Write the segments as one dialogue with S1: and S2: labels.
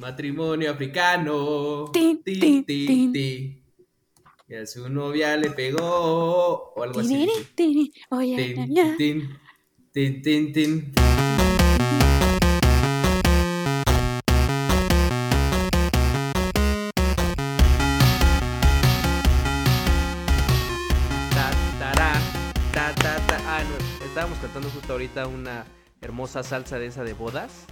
S1: matrimonio africano.
S2: Tin,
S1: Ti,
S2: tin,
S1: ti,
S2: tin.
S1: ti. Y a su novia le pegó. O algo así.
S2: Oye,
S1: Tin,
S2: ya, ya.
S1: tin, tin, tin, tin. Ah, estábamos cantando justo ahorita una hermosa salsa de esa de bodas.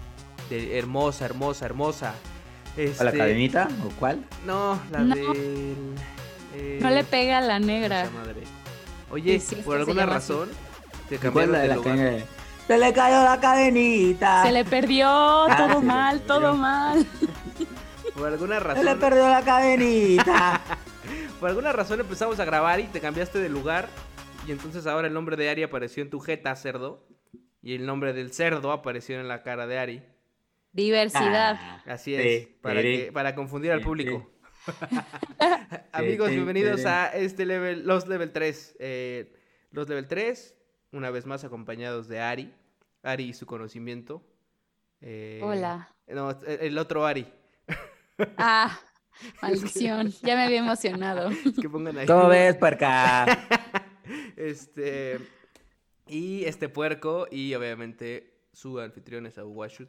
S1: De hermosa, hermosa, hermosa.
S3: ¿A la
S1: Este,
S3: cadenita o cuál?
S1: No, la
S2: No.
S1: del. eh,
S2: No le pega a la negra.
S1: madre. Oye,
S2: Sí, sí,
S1: por alguna
S2: así.
S1: razón te
S3: ¿Cuál
S1: cambiaron
S3: la de
S1: de
S3: la
S1: lugar.
S3: Se le cayó la cadenita.
S2: Se le perdió,
S3: Ah,
S2: todo mal,
S3: perdió.
S2: todo mal.
S1: Por alguna
S3: Se le
S1: razón.
S3: perdió la cadenita.
S1: Por alguna razón empezamos a grabar y te cambiaste de lugar. Y entonces ahora el nombre de Ari apareció en tu jeta, cerdo. Y el nombre del cerdo apareció en la cara de Ari.
S2: Diversidad.
S3: Ah,
S1: Así es,
S3: sí,
S1: para,
S3: sí.
S1: que- para confundir al público. Amigos, bienvenidos a este level, los level 3. Eh, los level 3, una vez más acompañados de Ari. Ari y su conocimiento. Eh,
S2: Hola.
S1: No, el otro Ari.
S2: Ah, maldición. Ya me había emocionado.
S1: Es que pongan ahí.
S3: ¿Cómo ves, puerca?
S1: Este. Y este puerco. Y obviamente su anfitrión es Aguashut.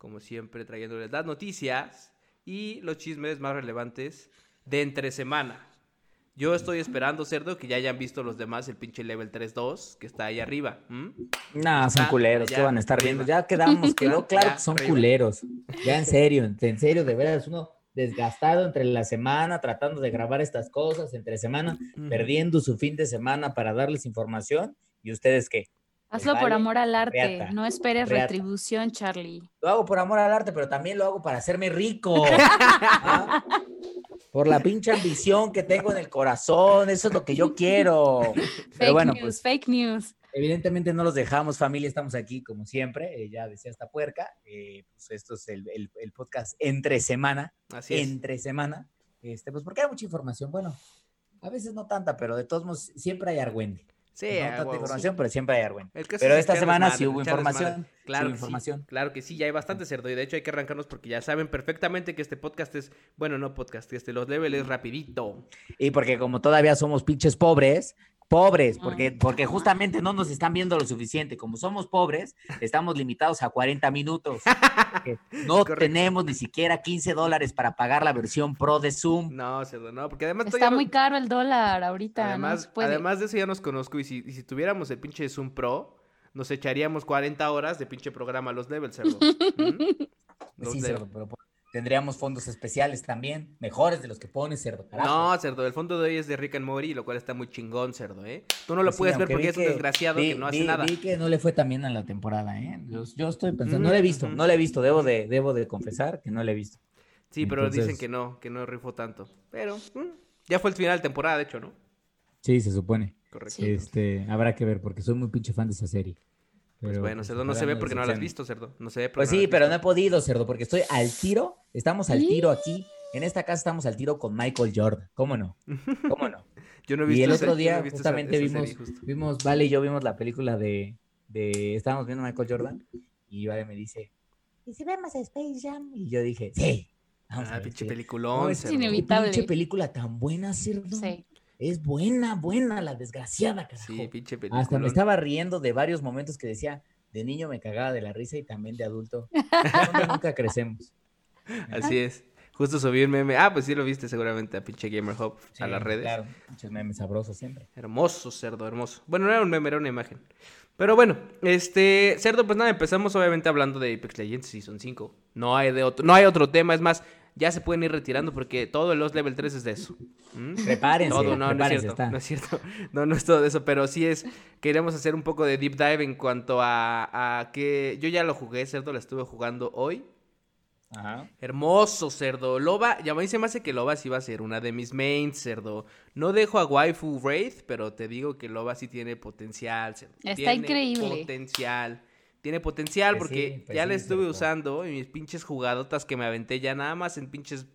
S1: Como siempre, trayéndoles las noticias y los chismes más relevantes de entre semana. Yo estoy esperando, cerdo, que ya hayan visto los demás el pinche level 3-2 que está ahí arriba.
S3: No, son
S1: Ah,
S3: culeros, ¿qué van a estar
S1: arriba.
S3: viendo? Ya quedamos, quedó claro
S1: Ya,
S3: que son
S1: arriba.
S3: culeros. Ya en serio, en en serio, de veras, uno desgastado entre la semana, tratando de grabar estas cosas, entre semana, perdiendo su fin de semana para darles información. ¿Y ustedes qué?
S2: Hazlo por
S3: vale
S2: amor al arte.
S3: reata,
S2: No esperes
S3: reata.
S2: retribución, Charlie.
S3: Lo hago por amor al arte, pero también lo hago para hacerme rico. ¿Ah? Por la pinche ambición que tengo en el corazón, eso es lo que yo quiero.
S2: Fake
S3: Pero bueno,
S2: news,
S3: pues
S2: fake news.
S3: evidentemente no los dejamos, familia, estamos aquí como siempre, eh, ya decía esta puerca, eh, pues esto es el, el- el podcast entre semana,
S1: Así es.
S3: entre semana, este, pues porque hay mucha información, bueno, a veces no tanta, pero de todos modos siempre hay argüende.
S1: Sí,
S3: no tanta información, pero siempre hay
S1: caso
S3: Pero
S1: es
S3: esta semana sí hubo información,
S1: Claro
S3: sí
S1: que sí,
S3: información.
S1: claro que sí, ya hay bastante cerdo y de hecho hay que arrancarnos porque ya saben perfectamente que este podcast es, bueno, no podcast, que este los level es rapidito.
S3: Y porque como todavía somos pinches pobres, pobres, porque, porque justamente no nos están viendo lo suficiente. Como somos pobres, estamos limitados a 40 minutos. No
S1: Correcto.
S3: tenemos ni siquiera 15 dólares para pagar la versión pro de Zoom.
S1: No, cerdo, no, porque además
S2: Está
S1: no-
S2: muy caro el dólar ahorita.
S1: Además, de eso ya nos conozco y si, y si tuviéramos el pinche Zoom Pro, nos echaríamos 40 horas de pinche programa Los Levels, cerdo. ¿Mm? Los
S3: Sí,
S1: Level.
S3: cerdo, pero tendríamos fondos especiales también, mejores de los que pones, cerdo. carajo.
S1: No, cerdo, el fondo de hoy es de Rick and Morty, lo cual está muy chingón, cerdo, ¿eh? Tú no lo
S3: Pues sí,
S1: puedes ver porque es un
S3: que-
S1: desgraciado
S3: vi-
S1: que no hace
S3: vi-
S1: nada.
S3: Vi que no le fue tan bien a la temporada, ¿eh? Yo, yo estoy pensando, no le he visto, no le he visto, debo de, debo de confesar que no le he visto.
S1: Sí, pero dicen que no, que no rifó tanto. Pero mm, ya fue el final de temporada, de hecho, ¿no?
S3: Sí, se supone.
S1: Correcto.
S3: Este, habrá que ver, porque soy muy pinche fan de esa serie.
S1: Pues
S3: Pero,
S1: bueno,
S3: pues,
S1: cerdo no se ve porque no lo has visto, cerdo. No se ve porque
S3: Pues
S1: no lo
S3: sí, pero no he podido, cerdo, porque estoy al tiro. Estamos al tiro aquí. En esta casa estamos al tiro con Michael Jordan. ¿Cómo no? ¿Cómo no?
S1: Yo no he visto
S3: y el otro
S1: no
S3: día
S1: esa-
S3: justamente
S1: esa
S3: vimos,
S1: justo.
S3: vimos, Vale y yo vimos la película de, de, estábamos viendo Michael Jordan y Vale me dice, ¿y si vemos Space Jam? Y yo dije, sí. Vamos a
S1: Ah,
S3: ver,
S1: pinche
S3: sí".
S1: peliculón,
S3: No, es
S1: cerdo.
S2: inevitable.
S3: Qué pinche película tan buena, cerdo.
S2: Sí.
S3: Es buena, buena, la desgraciada, carajo.
S1: Sí, pinche película.
S3: Hasta me estaba riendo de varios momentos que decía, de niño me cagaba de la risa y también de adulto. ¿Dónde nunca crecemos?
S1: Así es. Justo subí un meme. Ah, pues sí lo viste seguramente a pinche Gamer Hub, a las redes.
S3: Claro, muchos memes sabrosos siempre.
S1: Hermoso, cerdo, hermoso. Bueno, no era un meme, era una imagen. Pero bueno, este, cerdo, pues nada, empezamos obviamente hablando de Apex Legends Season 5. No hay de otro, no hay otro tema, es más, ya se pueden ir retirando porque todo el Lost Level 3 es de eso. ¿Mm?
S3: Prepárense,
S1: Todo, no, no es cierto,
S3: está.
S1: no es cierto. No, no es todo eso, pero sí es, queremos hacer un poco de deep dive en cuanto a, a que yo ya lo jugué, cerdo, lo estuve jugando hoy.
S3: Ajá.
S1: Hermoso, cerdo. Loba, ya me dice más que Loba sí va a ser una de mis mains, cerdo. No dejo a Waifu Wraith, pero te digo que Loba sí tiene potencial, cerdo.
S2: Está
S1: Tiene
S2: increíble.
S1: Potencial. Tiene potencial
S3: Pues
S1: porque
S3: sí, pues
S1: ya
S3: sí,
S1: le estuve usando y mis pinches jugadotas que me aventé ya nada más en pinches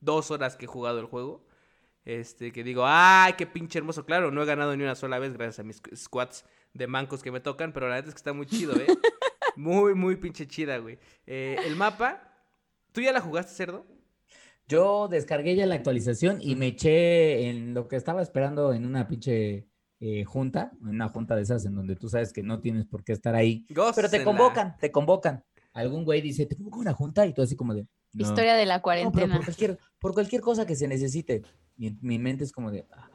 S1: dos horas que he jugado el juego. Este, que digo, ay, qué pinche hermoso. Claro, no he ganado ni una sola vez gracias a mis squats de mancos que me tocan, pero la neta es que está muy chido, ¿eh? muy, muy pinche chida, güey. Eh, el mapa ¿Tú ya la jugaste, cerdo?
S3: Yo descargué ya la actualización y me eché en lo que estaba esperando en una pinche eh, junta, en una junta de esas en donde tú sabes que no tienes por qué estar ahí. Pero te convocan, te convocan. Algún güey dice, te convoco a una junta y tú así como de... "No".
S2: Historia de la
S3: No, pero
S2: cuarentena.
S3: por cualquier, por cualquier cosa que se necesite. Mi, mi mente es como de... "Ah".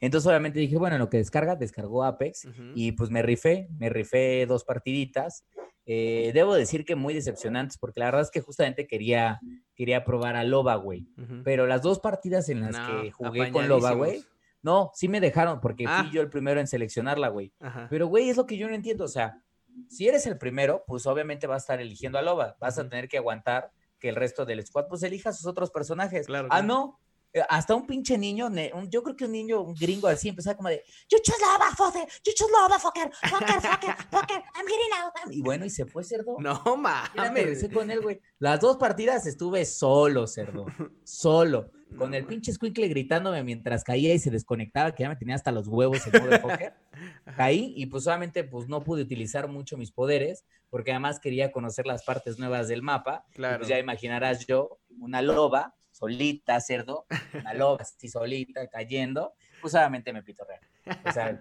S3: Entonces obviamente dije, bueno, en lo que descarga, descargó Apex y pues me rifé, me rifé dos partiditas. Eh, debo decir que muy decepcionantes porque la verdad es que justamente quería, quería probar a Loba, güey. Pero las dos partidas en las
S1: No,
S3: que jugué con Loba, güey. No, sí me dejaron porque
S1: Ah.
S3: fui yo el primero en seleccionarla, güey.
S1: Ajá.
S3: Pero, güey, es lo que yo no entiendo. O sea, si eres el primero, pues obviamente vas a estar eligiendo a Loba. Vas a tener que aguantar que el resto del squad, pues elija sus otros personajes.
S1: Claro,
S3: Ah, no. eh, Hasta un pinche niño, un- yo creo que un niño, un gringo así, empezaba como de, you choose Loba, fucker, you choose Loba, fucker, fucker, fucker, fucker, I'm getting out. I'm-" Y bueno, y se fue cerdo.
S1: No
S3: Ya
S1: mames.
S3: regresé con él, güey. Las dos partidas estuve solo, cerdo. Solo. Con el pinche squinkle gritándome mientras caía y se desconectaba, que ya me tenía hasta los huevos en modo de póker. Caí y pues solamente pues no pude utilizar mucho mis poderes, porque además quería conocer las partes nuevas del mapa. Y,
S1: Claro.
S3: Pues ya imaginarás yo, una loba, solita, cerdo, una loba así solita, cayendo, pues obviamente me pito real. O sea,
S1: es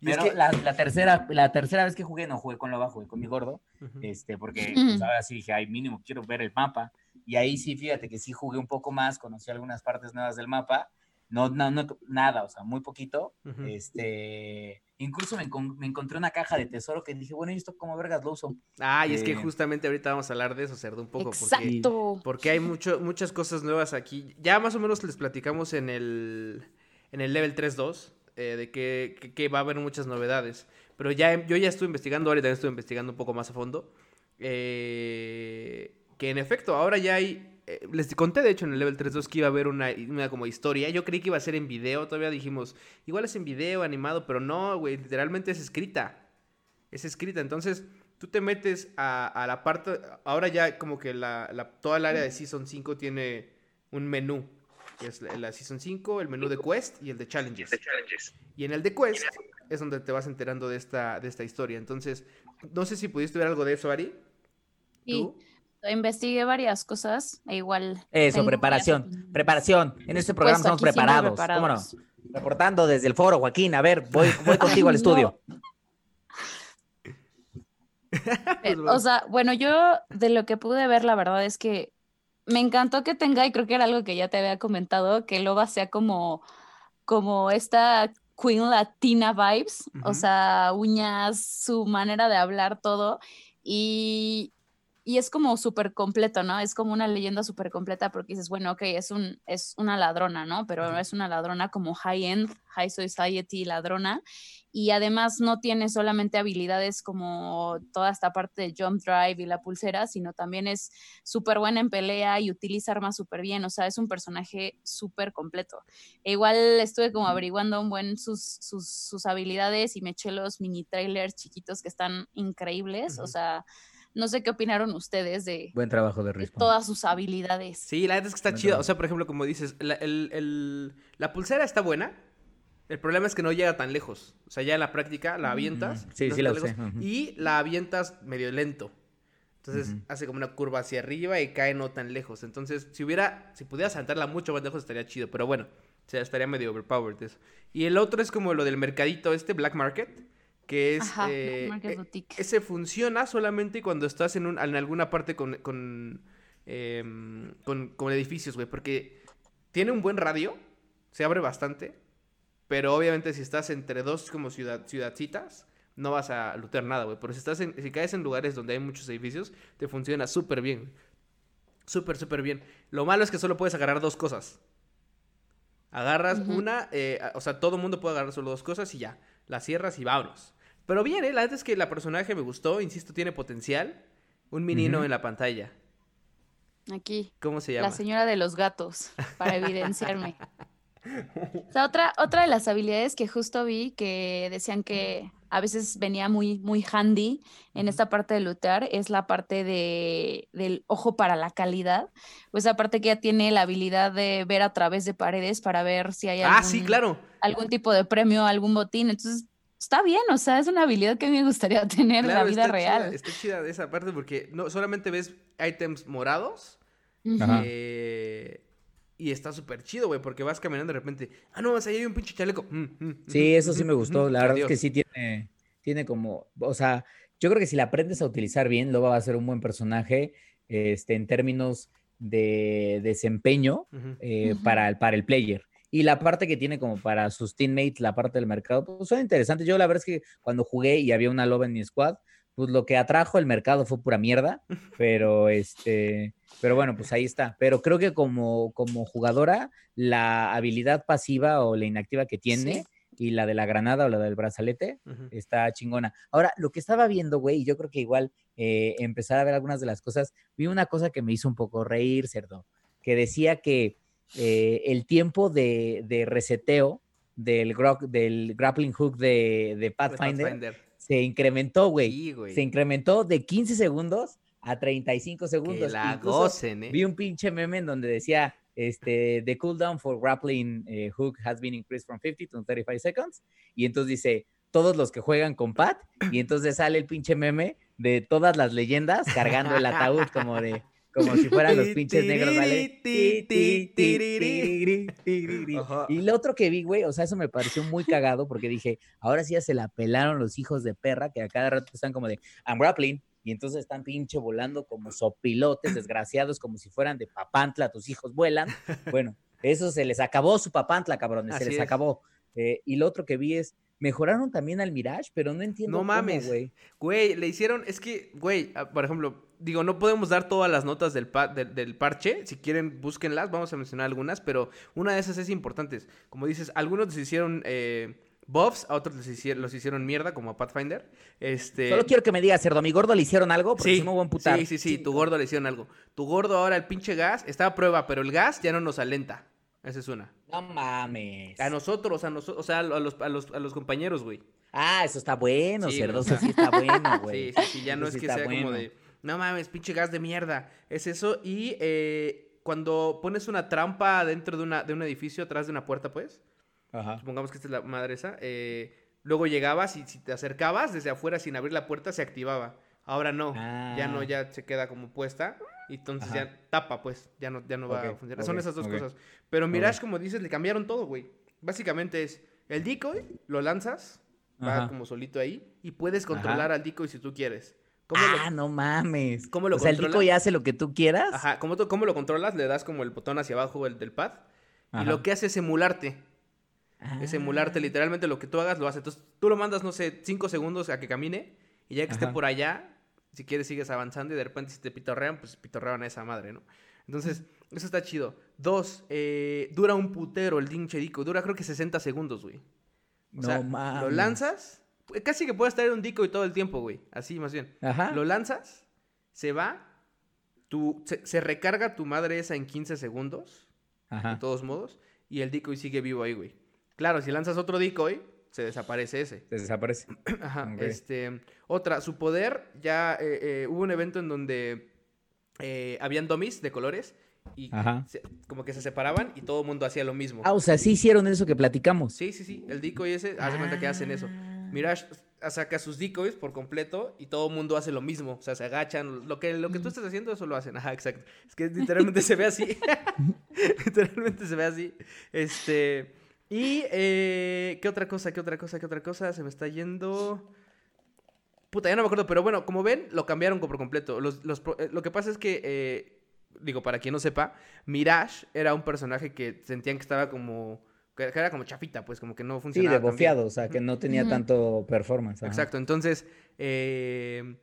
S3: pero
S1: que-
S3: la, la tercera, la tercera vez que jugué, no jugué con loba, jugué con mi gordo este, porque pues, ahora sí dije, ay, mínimo quiero ver el mapa. Y ahí sí, fíjate que sí jugué un poco más, conocí algunas partes nuevas del mapa. No, no, no nada, o sea, muy poquito. Este, incluso me, encon- me encontré una caja de tesoro que dije, bueno, ¿y esto cómo vergas lo uso?
S1: Ah, y es que
S3: Eh,
S1: justamente ahorita vamos a hablar de eso, cerdo, un poco. Porque,
S2: Exacto.
S1: porque hay mucho, muchas cosas nuevas aquí. Ya más o menos les platicamos en el, en el level 3.2 eh, de que, que- que va a haber muchas novedades. Pero ya yo ya estuve investigando, ahora también estuve investigando un poco más a fondo. eh, que en efecto, ahora ya hay. eh, les conté, de hecho, en el level 3.2 que iba a haber una, una como historia. Yo creí que iba a ser en video. Todavía dijimos, igual es en video, animado, pero no, güey. Literalmente es escrita. Es escrita. Entonces, tú te metes a, a la parte. Ahora ya, como que la, la- toda el área de Season 5 tiene un menú. Que es la, la Season 5, el menú de Quest y el de Challenges. Y en el de Quest es donde te vas enterando de esta, de esta historia. Entonces, no sé si pudiste ver algo de eso, Ari.
S2: Sí,
S1: ¿Tú?
S2: Investigué varias cosas, e igual.
S3: Eso, preparación, preparación. En este programa
S2: Pues
S3: estamos preparados. ¿Cómo no? Reportando desde el foro, Joaquín. A ver, voy, voy contigo al
S2: no.
S3: estudio.
S2: Eh, O sea, bueno, yo de lo que pude ver, la verdad es que me encantó que tenga, y creo que era algo que ya te había comentado, que Loba sea como, como esta Queen Latina vibes, o sea, uñas, su manera de hablar, todo. Y, y es como súper completo, ¿no? Es como una leyenda súper completa porque dices, bueno, ok, es, un, es una ladrona, ¿no? Pero es una ladrona como high-end, high society ladrona. Y además no tiene solamente habilidades como toda esta parte de jump drive y la pulsera, sino también es súper buena en pelea y utiliza armas súper bien. O sea, es un personaje súper completo. E igual estuve como averiguando un buen sus, sus, sus habilidades y me eché los mini trailers chiquitos que están increíbles. O sea, no sé qué opinaron ustedes de,
S3: Buen trabajo de
S2: todas sus habilidades.
S1: Sí, la verdad es que está
S3: Buen
S1: chida. O sea, por ejemplo, como dices, la, el- el- la pulsera está buena. El problema es que no llega tan lejos. O sea, ya en la práctica la avientas.
S3: Sí,
S1: no
S3: sí la usé.
S1: Y la avientas medio lento. Entonces hace como una curva hacia arriba y cae no tan lejos. Entonces, si hubiera, si pudiera saltarla mucho más lejos estaría chido. Pero bueno, o sea, estaría medio overpowered eso. Y el otro es como lo del mercadito este, Black Market. Que es...
S2: Ajá,
S1: eh, eh,
S2: Boutique.
S1: ese funciona solamente cuando estás en, un- en alguna parte con, con, em, con, con edificios, güey. Porque tiene un buen radio, se abre bastante. Pero obviamente si estás entre dos como ciudad, ciudadcitas, no vas a lootear nada, güey. Pero si, estás en, si caes en lugares donde hay muchos edificios, te funciona súper bien. Súper, súper bien. Lo malo es que solo puedes agarrar dos cosas. Agarras una, eh, o sea, todo el mundo puede agarrar solo dos cosas y ya. Las cierras y vámonos. Pero bien, ¿eh? La verdad es que la personaje me gustó, insisto, tiene potencial. Un menino en la pantalla.
S2: Aquí.
S1: ¿Cómo se llama?
S2: La señora de los gatos, para evidenciarme. O sea, otra, otra de las habilidades que justo vi que decían que a veces venía muy, muy handy en esta parte de lootear es la parte de, del ojo para la calidad. O esa parte que ya tiene la habilidad de ver a través de paredes para ver si hay
S1: Ah,
S2: algún,
S1: sí, claro.
S2: algún tipo de premio, algún botín. Entonces, está bien, o sea, es una habilidad que a mí me gustaría tener en la vida
S1: está
S2: real.
S1: Chida, está chida de esa parte porque no solamente ves ítems morados. Eh, y está súper chido, güey, porque vas caminando de repente. Ah, no, ahí hay un pinche chaleco. Mm, mm, mm,
S3: sí, eso sí me gustó. La verdad es que sí tiene, tiene como. O sea, yo creo que si la aprendes a utilizar bien, Loba va a ser un buen personaje este, en términos de desempeño eh, para, el, para el player. Y la parte que tiene como para sus teammates, la parte del mercado, pues son interesantes. Yo la verdad es que cuando jugué y había una loba en mi squad, pues lo que atrajo el mercado fue pura mierda, pero este, pero bueno, pues ahí está. Pero creo que como, como jugadora, la habilidad pasiva o la inactiva que tiene y la de la granada o la del brazalete está chingona. Ahora, lo que estaba viendo, güey, y yo creo que igual eh, empezar a ver algunas de las cosas, vi una cosa que me hizo un poco reír, cerdo, que decía que eh, el tiempo de, de reseteo del, del, grappling hook de, Pathfinder, se incrementó, güey. Se incrementó de 15 segundos a 35 segundos.
S1: Que la gocen, ¿eh?
S3: Vi un pinche meme en donde decía, este, the cooldown for grappling eh, hook has been increased from 50 to 35 seconds. Y entonces dice, todos los que juegan con Pat, y entonces sale el pinche meme de todas las leyendas cargando el ataúd como de como si fueran los pinches negros, ¿vale? Y lo otro que vi, güey, o sea, eso me pareció muy cagado porque dije, ahora sí ya se la pelaron los hijos de perra que a cada rato están como de, I'm grappling, y entonces están pinche volando como sopilotes desgraciados, como si fueran de papantla, tus hijos vuelan. Bueno, eso se les acabó su papantla, cabrones, se les acabó. Eh, y lo otro que vi es, mejoraron también al Mirage, pero no entiendo
S1: No mames, güey. Güey, le hicieron, es que, güey, ah, por ejemplo, digo, no podemos dar todas las notas del, del, parche. Si quieren, búsquenlas. Vamos a mencionar algunas, pero una de esas es importante. Como dices, algunos les hicieron eh, buffs, a otros les hicieron, los hicieron mierda, como a Pathfinder. Este...
S3: Solo quiero que me digas, cerdo, ¿a mi gordo le hicieron algo?
S1: Porque sí, buen putar. sí, sí, sí, tu gordo le hicieron algo. Tu gordo ahora, el pinche gas, está a prueba, pero el gas ya no nos alenta. Esa es una.
S3: No mames.
S1: A nosotros, a nosotros, o sea, a los, a los, a los compañeros, güey.
S3: Ah, eso está bueno, cerdo, eso sí está bueno, güey.
S1: Sí, sí, sí, ya no es que sea como de no mames, pinche gas de mierda. Es eso. Y eh, cuando pones una trampa dentro de, una, de un edificio, atrás de una puerta, pues. Ajá. Supongamos que esta es la madre esa. Eh, luego llegabas y si te acercabas desde afuera sin abrir la puerta, se activaba. Ahora no. Ya no, ah. ya se queda como puesta. Y entonces ya tapa, pues. Ya no, ya no va a funcionar. Son esas dos cosas. Pero Mirage, como dices, le cambiaron todo, güey. Básicamente es el decoy, lo lanzas, va como solito ahí. Y puedes controlar al decoy si tú quieres
S3: ah, no mames. ¿Cómo lo o sea, el Dico ya hace lo que tú quieras.
S1: Ajá, ¿cómo, ¿cómo lo controlas? Le das como el botón hacia abajo el del pad. Y lo que hace es emularte. Es emularte, ah. literalmente lo que tú hagas lo hace. Entonces tú lo mandas, no sé, cinco segundos a que camine. Y ya que esté por allá, si quieres sigues avanzando y de repente si te pitorrean, pues pitorrean a esa madre, ¿no? Entonces, eso está chido. Dos, eh, dura un putero el dinche Dico. Dura creo que 60 segundos, güey. O sea, lo lanzas Casi que puedes traer un dico y todo el tiempo, güey. Así, más bien. Ajá. Lo lanzas, se va, tu, se, recarga tu madre esa en 15 segundos. Ajá. De todos modos. Y el decoy sigue vivo ahí, güey. Claro, si lanzas otro decoy, se desaparece ese.
S3: Se desaparece.
S1: Ajá. Este, otra, su poder, ya eh, eh, hubo un evento en donde eh, habían dummies de colores y como que se separaban y todo el mundo hacía lo mismo.
S3: Ah, o sea, sí hicieron eso que platicamos.
S1: Sí, sí, sí. El decoy ese, hace cuenta que hacen eso. Mirage saca sus decoys por completo y todo el mundo hace lo mismo. O sea, se agachan. Lo que, lo que tú estás haciendo, eso lo hacen. Ajá, exacto. Es que literalmente se ve así. literalmente se ve así. Este. Y. Eh, ¿Qué otra cosa? ¿Qué otra cosa? ¿Qué otra cosa? Se me está yendo. Puta, ya no me acuerdo. Pero bueno, como ven, lo cambiaron por completo. Los, eh, lo que pasa es que. Eh, digo, para quien no sepa, Mirage era un personaje que sentían que estaba como que, era como chafita, pues como que no funcionaba.
S3: Sí, de bofeado, o sea, que no tenía tanto performance.
S1: Exacto, entonces, eh,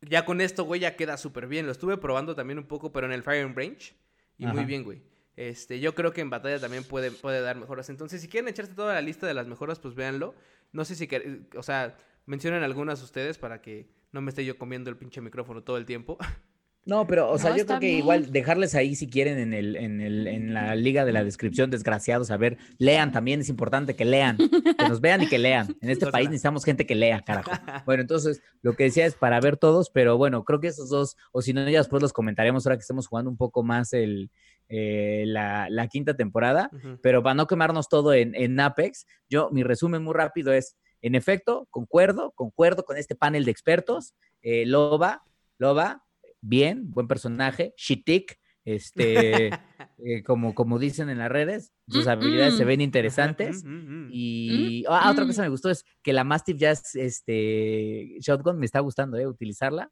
S1: ya con esto, güey, ya queda súper bien. Lo estuve probando también un poco, pero en el Fire and Range, y muy bien, güey. Este, yo creo que en batalla también puede, puede dar mejoras. Entonces, si quieren echarse toda la lista de las mejoras, pues véanlo. No sé si, o sea, mencionen algunas ustedes para que no me esté yo comiendo el pinche micrófono todo el tiempo.
S3: No, pero, o sea, yo creo que igual dejarles ahí si quieren en el, en el, en la liga de la descripción, desgraciados, a ver, lean también, es importante que lean, que nos vean y que lean. En este país necesitamos gente que lea, carajo. Bueno, entonces, lo que decía es para ver todos, pero bueno, creo que esos dos, o si no, ya después los comentaremos ahora que estamos jugando un poco más el, eh, la, la, quinta temporada, pero para no quemarnos todo en, en Apex, yo, mi resumen muy rápido es, En efecto, concuerdo, concuerdo con este panel de expertos. Eh, Loba, Loba, bien, buen personaje. Shitik, este, eh, como, como dicen en las redes, sus habilidades se ven interesantes. Y ah, otra cosa me gustó es que la Mastiff ya es este shotgun, me está gustando, eh, utilizarla.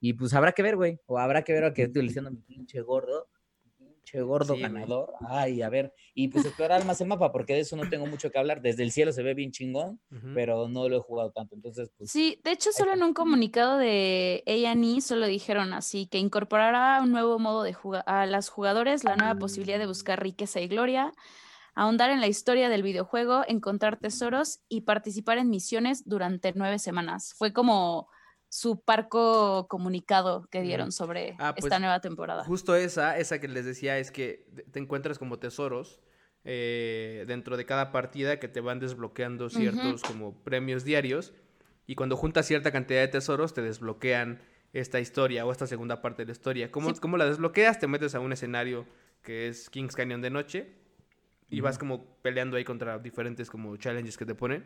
S3: Y pues habrá que ver, güey, o habrá que ver a que utilizando mi pinche gordo Che gordo ganador. Ay, a ver. Y pues explorar más el mapa, porque de eso no tengo mucho que hablar. Desde el cielo se ve bien chingón, pero no lo he jugado tanto. Entonces, pues.
S2: Sí, de hecho, solo en un comunicado de A&E solo dijeron así que incorporará un nuevo modo de jugar a las jugadores la nueva posibilidad de buscar riqueza y gloria, ahondar en la historia del videojuego, encontrar tesoros y participar en misiones durante nueve semanas. Fue como su parco comunicado que dieron sobre ah, esta pues, nueva temporada.
S1: Justo esa, esa que les decía es que te encuentras como tesoros eh, dentro de cada partida que te van desbloqueando ciertos como premios diarios y cuando juntas cierta cantidad de tesoros te desbloquean esta historia o esta segunda parte de la historia. ¿Cómo, la desbloqueas? Te metes a un escenario que es Kings Canyon de noche y vas como peleando ahí contra diferentes como challenges que te ponen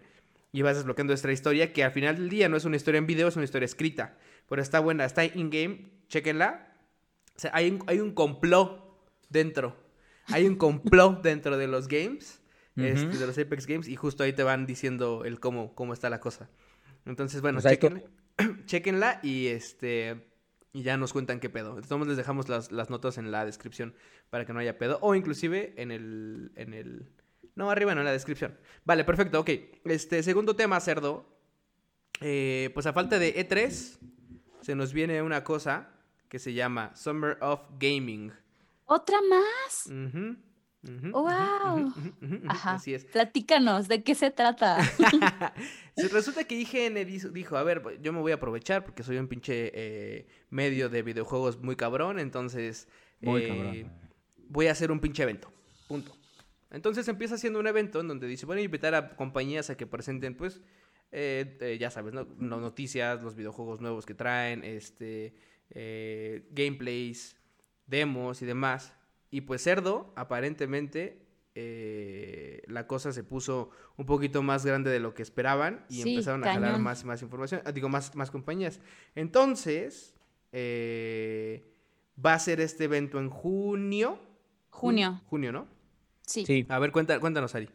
S1: y vas desbloqueando esta historia que al final del día no es una historia en video, es una historia escrita. Pero está buena, está in-game, chequenla. O sea, hay un, hay un complot dentro. Hay un complot dentro de los games, este, de los Apex Games, y justo ahí te van diciendo el cómo, cómo está la cosa. Entonces, bueno, pues chequenla, y este y ya nos cuentan qué pedo. Entonces les dejamos las, las, notas en la descripción para que no haya pedo. O inclusive en el, en el, no, arriba no, en la descripción. Vale, perfecto, ok. Este, segundo tema, cerdo. Eh, pues a falta de E3, se nos viene una cosa que se llama Summer of Gaming.
S2: ¿Otra más? ¡Wow! Ajá. Así es. Platícanos, ¿de qué se trata?
S1: Resulta que IGN dijo, a ver, yo me voy a aprovechar porque soy un pinche eh, medio de videojuegos muy cabrón, entonces eh, voy a hacer un pinche evento. Punto. Entonces empieza haciendo un evento en donde dice, bueno, invitar a compañías a que presenten, pues, eh, eh, ya sabes, ¿no? noticias, los videojuegos nuevos que traen, este, eh, gameplays, demos y demás. Y pues Cerdo, aparentemente, la cosa se puso un poquito más grande de lo que esperaban y empezaron a jalar más, más información, ah, digo, más, más compañías. Entonces, va a ser este evento en junio.
S2: Junio.
S1: Junio, ¿no?
S2: Sí.
S1: A ver, cuéntanos, Ari.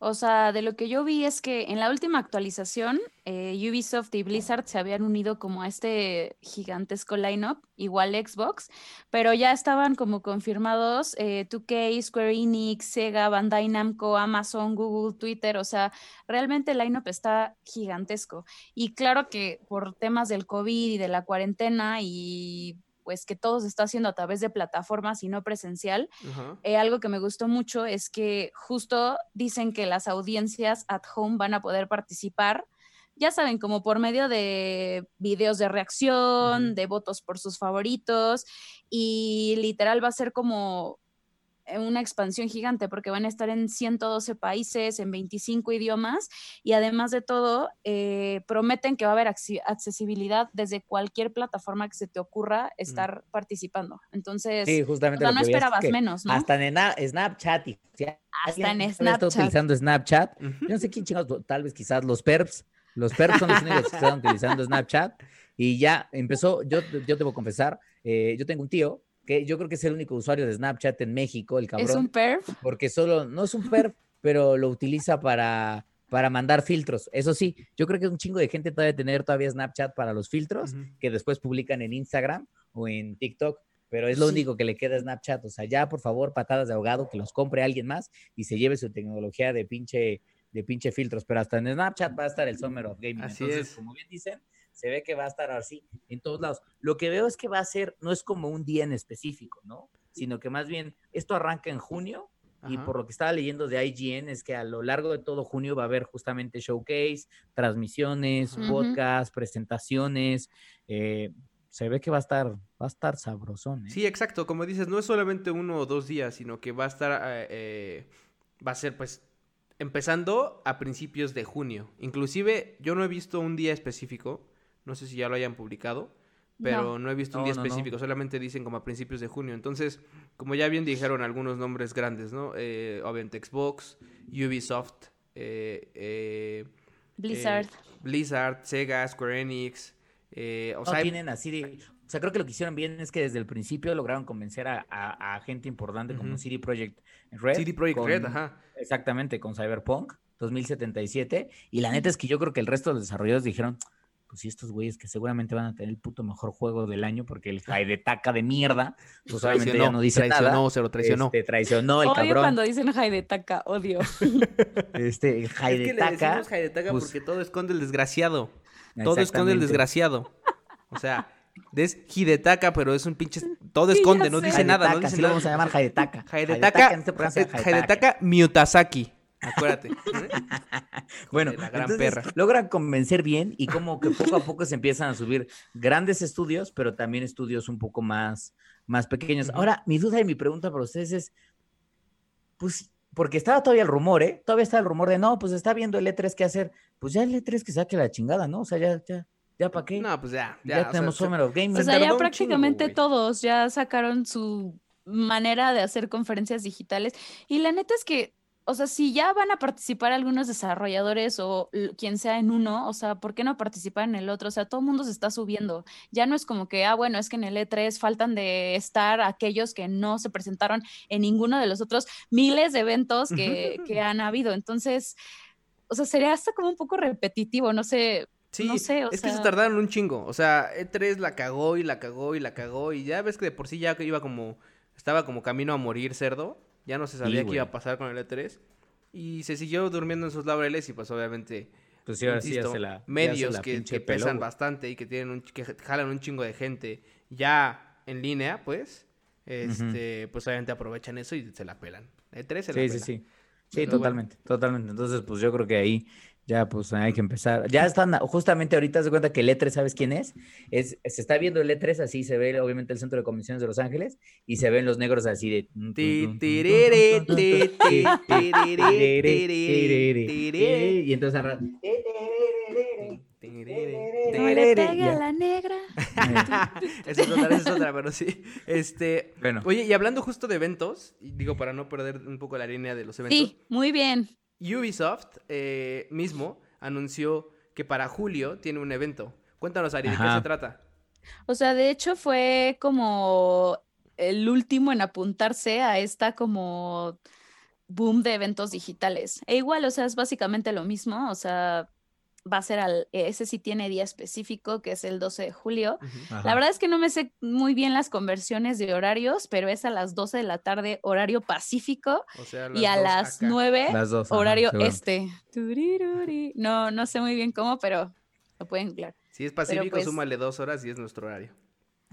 S2: O sea, de lo que yo vi es que en la última actualización, eh, Ubisoft y Blizzard se habían unido como a este gigantesco lineup, igual Xbox, pero ya estaban como confirmados 2K, eh, Square Enix, Sega, Bandai Namco, Amazon, Google, Twitter, o sea, realmente el lineup está gigantesco. Y claro que por temas del COVID y de la cuarentena y pues que todo se está haciendo a través de plataformas y no presencial. Eh, algo que me gustó mucho es que justo dicen que las audiencias at home van a poder participar, ya saben, como por medio de videos de reacción, de votos por sus favoritos y literal va a ser como una expansión gigante porque van a estar en 112 países, en 25 idiomas y además de todo, eh, prometen que va a haber accesibilidad desde cualquier plataforma que se te ocurra mm. estar participando. Entonces,
S3: sí, justamente
S2: no esperabas menos, ¿no?
S3: Hasta en Snapchat. Y,
S2: hasta en Snapchat.
S3: Está utilizando Snapchat. Yo no sé quién chingados, tal vez quizás los perps. Los perps son los únicos que están utilizando Snapchat. Y ya empezó, yo, yo debo confesar, eh, yo tengo un tío que yo creo que es el único usuario de Snapchat en México, el cabrón.
S2: ¿Es un perf?
S3: Porque solo, no es un perf, pero lo utiliza para, para mandar filtros. Eso sí, yo creo que un chingo de gente todavía tener todavía Snapchat para los filtros, que después publican en Instagram o en TikTok, pero es lo único que le queda a Snapchat. O sea, ya por favor, patadas de ahogado, que los compre alguien más y se lleve su tecnología de pinche, de pinche filtros. Pero hasta en Snapchat va a estar el Summer of Gaming.
S1: Así
S3: Entonces,
S1: es.
S3: como bien dicen, se ve que va a estar así en todos lados. Lo que veo es que va a ser, no es como un día en específico, ¿no? Sino que más bien esto arranca en junio y por lo que estaba leyendo de IGN es que a lo largo de todo junio va a haber justamente showcase, transmisiones, podcast, presentaciones. Eh, se ve que va a estar, va a estar sabrosón. ¿eh?
S1: Sí, exacto. Como dices, no es solamente uno o dos días, sino que va a estar, eh, va a ser pues empezando a principios de junio. Inclusive yo no he visto un día específico no sé si ya lo hayan publicado, pero no, he visto un día específico, solamente dicen como a principios de junio. Entonces, como ya bien dijeron algunos nombres grandes, ¿no? Eh, obviamente Xbox, Ubisoft, eh, eh,
S2: Blizzard.
S1: eh, Blizzard, Sega, Square Enix. eh, o
S3: No
S1: sea,
S3: tienen así de... O sea, creo que lo que hicieron bien es que desde el principio lograron convencer a, a- a gente importante como
S1: Ujú.
S3: CD Projekt Red.
S1: CD Projekt Red, ajá.
S3: Exactamente, con Cyberpunk 2077. Y la neta es que yo creo que el resto de los desarrolladores dijeron, pues sí, estos güeyes que seguramente van a tener el puto mejor juego del año porque el Haidetaka de mierda, pues obviamente ya no dice
S1: traicionó,
S3: nada.
S1: se lo traicionó.
S3: Este, traicionó el
S2: odio
S3: cabrón.
S2: cuando dicen Haidetaka, odio.
S3: Este, el
S1: Es que le decimos Haidetaka
S3: pues,
S1: porque todo esconde el desgraciado. Todo esconde el desgraciado. O sea, es Hidetaka, pero es un pinche. Todo
S2: Sí,
S1: esconde, no dice nada. No
S3: Haidetaka,
S1: dice
S3: así lo
S1: nada.
S3: vamos a llamar Haidetaka.
S1: Haidetaka, Haidetaka,
S3: Haidetaka.
S1: Miyutazaki. Acuérdate.
S3: Bueno,
S1: la gran
S3: entonces,
S1: perra.
S3: logran convencer bien y como que poco a poco se empiezan a subir grandes estudios, pero también estudios un poco más, más pequeños. Ahora, mi duda y mi pregunta para ustedes es, pues, porque estaba todavía el rumor, ¿eh? Todavía está el rumor de, no, pues está viendo el E3 qué hacer. Pues ya el E3 que saque la chingada, ¿no? O sea, ya, ya, ya para qué.
S1: No, pues ya.
S3: ya
S1: Ya, sea,
S3: tenemos
S1: se-
S3: Summer of.
S2: O sea,
S1: tardó
S2: ya prácticamente
S1: chingo,
S2: todos ya sacaron su manera de hacer conferencias digitales. Y la neta es que, o sea, si ya van a participar algunos desarrolladores o quien sea en uno, o sea, ¿por qué no participar en el otro? O sea, todo el mundo se está subiendo. Ya no es como que, ah, bueno, es que en el E3 faltan de estar aquellos que no se presentaron en ninguno de los otros miles de eventos que, que han habido. Entonces, o sea, sería hasta como un poco repetitivo, no sé.
S1: Sí,
S2: no sé, o
S1: es que se tardaron un chingo. O sea, E3 la cagó y la cagó y la cagó. Y ya ves que de por sí ya iba como. Estaba como camino a morir cerdo. Ya no se sabía qué iba a pasar con el E3. Y se siguió durmiendo en sus laureles y pues obviamente.
S3: Pues sí, ahora sí ya la-
S1: medios
S3: la
S1: que, pesan bastante y que tienen un, que jalan un chingo de gente ya en línea, pues. Este, pues obviamente aprovechan eso y se la pelan. E3 se la
S3: Sí, sí, sí. Sí,
S1: bueno.
S3: totalmente, totalmente. Entonces, pues yo creo que ahí ya pues hay que empezar. Ya están, justamente ahorita se cuenta que el E3, ¿sabes quién es? es? Se está viendo el E3, así se ve obviamente el Centro de Convenciones de Los Ángeles y se ven los negros así de... Y entonces... al rato-
S2: No le pegue a
S3: Ya.
S2: la negra.
S1: Esa es otra, esa es otra, pero sí. Este,
S3: Bueno,
S1: oye, y hablando justo de eventos, digo para no perder un poco la línea de los eventos,
S2: Sí, muy bien.
S1: Ubisoft eh, mismo anunció que para julio tiene un evento. Cuéntanos, Ari, ¿de qué se trata?
S2: O sea, de hecho fue como el último en apuntarse a esta como boom de eventos digitales. E igual, o sea, es básicamente lo mismo, o sea, va a ser al, ese sí tiene día específico, que es el 12 de julio. La verdad es que no me sé muy bien las conversiones de horarios, pero es a las 12 de la tarde, horario pacífico,
S1: O sea,
S2: y a las
S1: acá.
S2: 9,
S3: las dos.
S2: horario este. No, no sé muy bien cómo, pero lo pueden googlear.
S1: Si es pacífico,
S2: pues-
S1: súmale dos horas y es nuestro horario.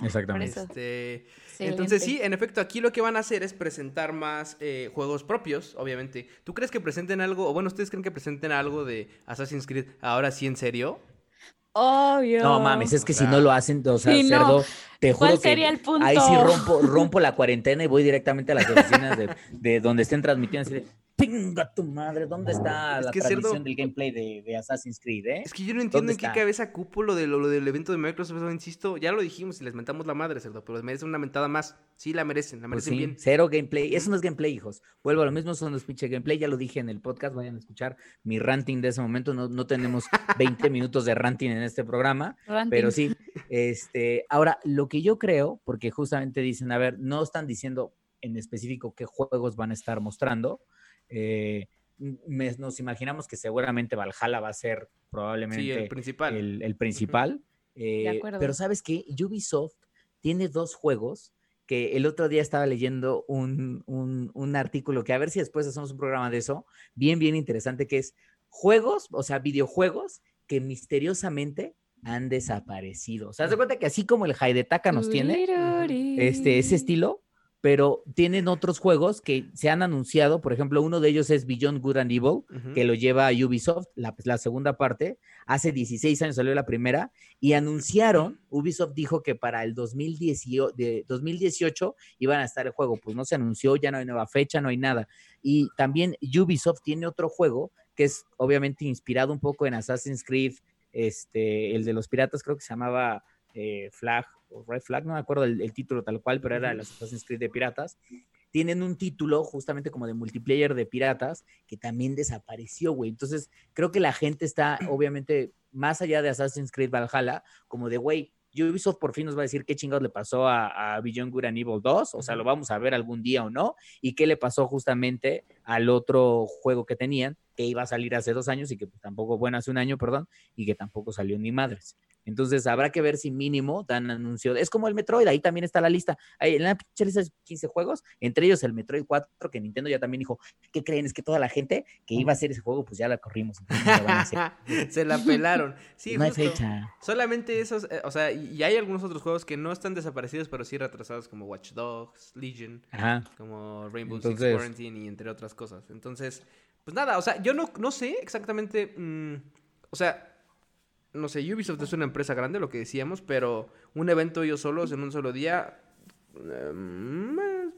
S3: Exactamente.
S1: Este, entonces sí, en efecto, aquí lo que van a hacer es presentar más eh, juegos propios, obviamente. ¿Tú crees que presenten algo, o bueno, ustedes creen que presenten algo de Assassin's Creed ahora sí en serio?
S2: Obvio.
S3: No mames, es que
S1: O
S3: si no lo hacen, o sea,
S2: sí, no.
S3: cerdo, te juro
S2: ¿Cuál
S3: que
S2: sería el punto?
S3: ahí sí rompo, rompo la cuarentena y voy directamente a las oficinas de, de donde estén transmitiendo ¡Pinga tu madre! ¿Dónde está
S1: Es
S3: la
S1: que, cerdo,
S3: del gameplay de, de Assassin's Creed, eh?
S1: Es que yo no entiendo
S3: ¿Dónde
S1: en qué
S3: está?
S1: cabeza cupo lo, de, lo, lo del evento de Microsoft, eso insisto, ya lo dijimos y les mentamos la madre, cerdo, pero merecen una mentada más. Sí, la merecen, la
S3: Pues
S1: merecen
S3: sí,
S1: bien.
S3: cero gameplay. Eso no es gameplay, hijos. Vuelvo a lo mismo, son los pinche gameplay. Ya lo dije en el podcast, vayan a escuchar mi ranting de ese momento. No, no tenemos 20 minutos de ranting en este programa.
S2: Ranting.
S3: Pero sí, este, ahora lo que yo creo, porque justamente dicen, a ver, no están diciendo en específico qué juegos van a estar mostrando. Eh, me- nos imaginamos que seguramente Valhalla va a ser probablemente
S1: Sí, el principal.
S3: el, el principal. eh,
S2: acuerdo.
S3: pero sabes que Ubisoft tiene dos juegos que el otro día estaba leyendo un, un- un artículo que a ver si después hacemos un programa de eso, bien, bien interesante, que es juegos, o sea, videojuegos que misteriosamente han desaparecido. O sea, haz de cuenta que así como el Haidetaka nos tiene, este, ese estilo, pero tienen otros juegos que se han anunciado, por ejemplo, uno de ellos es Beyond Good and Evil, que lo lleva a Ubisoft, la, pues, la segunda parte, hace 16 años salió la primera, y anunciaron, Ubisoft dijo que para el 2018, de 2018 iban a estar el juego, pues no se anunció, ya no hay nueva fecha, no hay nada. Y también Ubisoft tiene otro juego que es obviamente inspirado un poco en Assassin's Creed, este, el de los piratas creo que se llamaba eh, Flag o Red Flag, no me acuerdo el, el título tal cual, pero era
S1: Ujú.
S3: Assassin's Creed de piratas. tienen un título justamente como de multiplayer de piratas que también desapareció, güey. Entonces, creo que la gente está, obviamente, más allá de Assassin's Creed Valhalla, como de, güey, Ubisoft por fin nos va a decir qué chingados le pasó a, a Beyond Good and Evil 2, o sea, lo vamos a ver algún día o no, y qué le pasó justamente al otro juego que tenían, que iba a salir hace dos años y que pues, tampoco, bueno, hace un año, perdón, y que tampoco salió ni madres. Entonces habrá que ver si mínimo dan anuncio. Es como el Metroid, ahí también está la lista. Ahí en la lista de 15 juegos, entre ellos el Metroid 4, que Nintendo ya también dijo, ¿qué creen? Es que toda la gente que iba a hacer ese juego, pues ya la corrimos.
S1: Se la pelaron. Sí,
S3: no
S1: justo.
S3: hay fecha.
S1: Solamente esos, eh, o sea, y hay algunos otros juegos que no están desaparecidos, pero sí retrasados, como Watch Dogs, Legion,
S3: Ajá.
S1: como Rainbow
S3: Entonces-
S1: Six Quarantine y entre otras cosas. Entonces, pues nada, o sea, yo no, no sé exactamente, mm, o sea, no sé, Ubisoft es una empresa grande, lo que decíamos, pero un evento ellos solos en un solo día, eh,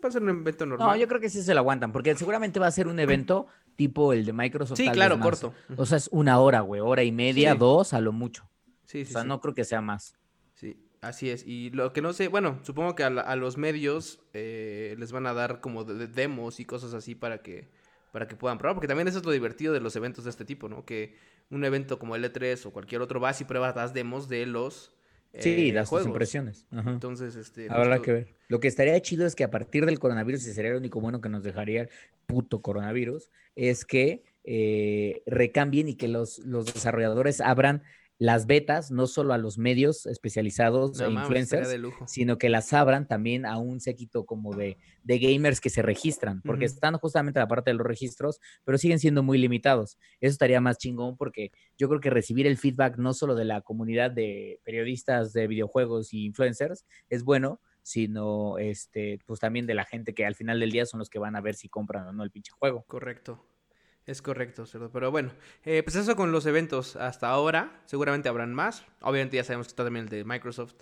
S1: va a ser un evento normal.
S3: No, yo creo que sí se lo aguantan, porque seguramente va a ser un evento tipo el de Microsoft.
S1: Sí,
S3: tal vez
S1: claro,
S3: más.
S1: corto.
S3: O sea, es una hora, güey, hora y media,
S1: Sí.
S3: dos a lo mucho.
S1: Sí,
S3: O
S1: sí,
S3: sea,
S1: sí.
S3: no creo que sea más.
S1: Sí, así es. Y lo que no sé, bueno, supongo que a, la- a los medios eh, les van a dar como de- de demos y cosas así para que para que puedan probar, porque también eso es lo divertido de los eventos de este tipo, ¿no? Que un evento como el E3 o cualquier otro vas y pruebas, das demos de los
S3: Sí,
S1: eh,
S3: tus
S1: juegos.
S3: impresiones. Ajá.
S1: Entonces, este...
S3: Habrá que ver. Lo que estaría chido es que a partir del coronavirus, y sería lo único bueno que nos dejaría el puto coronavirus, es que eh, recambien y que los, los desarrolladores abran las betas, no solo a los medios especializados
S1: No
S3: e influencers,
S1: estaría de lujo.
S3: sino que las abran también a un séquito como de, de gamers que se registran, porque están justamente en la parte de los registros, pero siguen siendo muy limitados. Eso estaría más chingón porque yo creo que recibir el feedback no solo de la comunidad de periodistas de videojuegos y influencers es bueno, sino este, pues también de la gente que al final del día son los que van a ver si compran o no el pinche juego.
S1: Correcto. Es correcto, Cerdo. Pero bueno, eh, pues eso con los eventos hasta ahora. Seguramente habrán más. Obviamente ya sabemos que está también el de Microsoft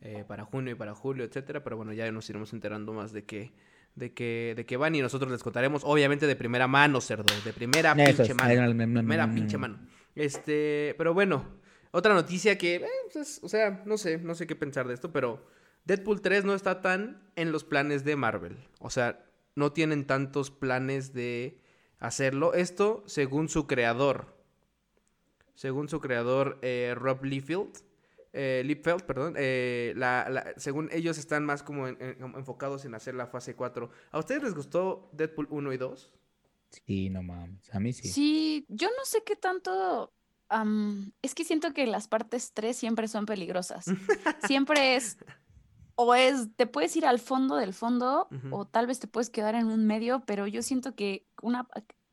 S1: eh, para junio y para julio, etcétera. Pero bueno, ya nos iremos enterando más de qué, de qué, de qué van y nosotros les contaremos, obviamente de primera mano, Cerdo. De primera
S3: Eso
S1: pinche
S3: es.
S1: mano. Primera pinche mano. Este, pero bueno, otra noticia que, eh, pues, o sea, no sé, no sé qué pensar de esto, pero Deadpool 3 no está tan en los planes de Marvel. O sea, no tienen tantos planes de hacerlo. Esto según su creador. Según su creador, eh, Rob Liefeld. Eh, Liefeld, perdón. eh, la- la- según ellos están más como en- en- enfocados en hacer la fase 4. ¿A ustedes les gustó Deadpool 1 y 2?
S3: Sí, no mames, a mí sí.
S2: Sí, yo no sé qué tanto. es que siento que las partes 3 siempre son peligrosas. Siempre es. O es, te puedes ir al fondo del fondo, o tal vez te puedes quedar en un medio, pero yo siento que una.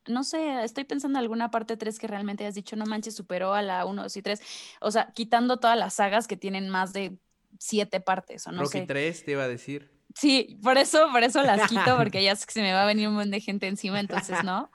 S2: No sé, estoy pensando en alguna parte 3 que realmente has dicho, no manches, superó a la 1, 2 y 3. O sea, quitando todas las sagas que tienen más de siete partes, o no
S1: Rocky
S2: sé.
S1: 3, te iba a decir.
S2: Sí, por eso, por eso las quito, porque ya sé que se me va a venir un montón de gente encima, entonces no.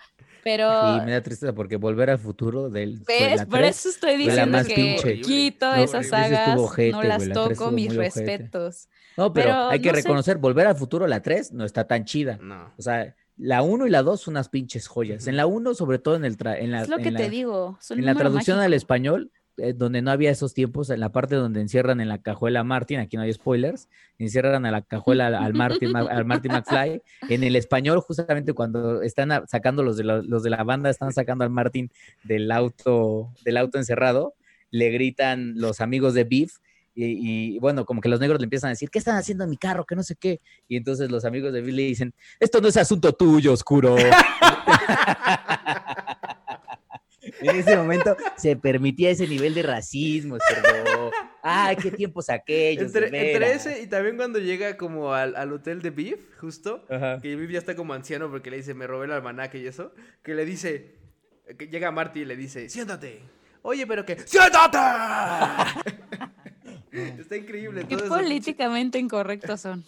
S2: Pero
S3: Y me da tristeza porque volver al futuro del
S2: ¿Ves?
S3: la
S2: Por
S3: tres,
S2: eso estoy
S3: la
S2: diciendo
S3: más
S2: que
S3: pinche.
S2: quito
S1: Horrible,
S2: esas sagas,
S3: ojete,
S2: no las
S3: güey, la tres
S2: toco, mis respetos.
S3: No, pero,
S2: Pero
S3: hay que
S2: no sé.
S3: reconocer, volver al futuro, la 3 no está tan chida.
S1: No.
S3: O sea, la 1 y la 2 son unas pinches joyas. En la 1, sobre todo en, el tra- en la,
S2: Es lo
S3: en
S2: que
S3: la-
S2: te digo. son
S3: en la traducción al
S2: mágico.
S3: español, eh, donde no había esos tiempos, en la parte donde encierran en la cajuela a Martin, aquí no hay spoilers, encierran a la cajuela al, Martin, Ma- al Martin McFly. En el español, justamente cuando están sacando los de, la, los de la banda, están sacando al Martin del auto, del auto encerrado, le gritan los amigos de Beef. Y, bueno, como que los negros le empiezan a decir, ¿qué están haciendo en mi carro? Que no sé qué. Y entonces los amigos de Beef le dicen, esto no es asunto tuyo, oscuro. En ese momento se permitía ese nivel de racismo, cerdo. Ay, qué tiempos aquellos. de
S1: Entre, ese y también cuando llega como al, al hotel de Beef, justo,
S3: Ajá.
S1: que Beef ya está como anciano porque le dice, me robé el almanaque y eso, que le dice, que llega Marty y le dice, siéntate. Oye, pero que, ¡siéntate! está increíble
S2: Qué
S1: todo eso.
S2: políticamente incorrectos son.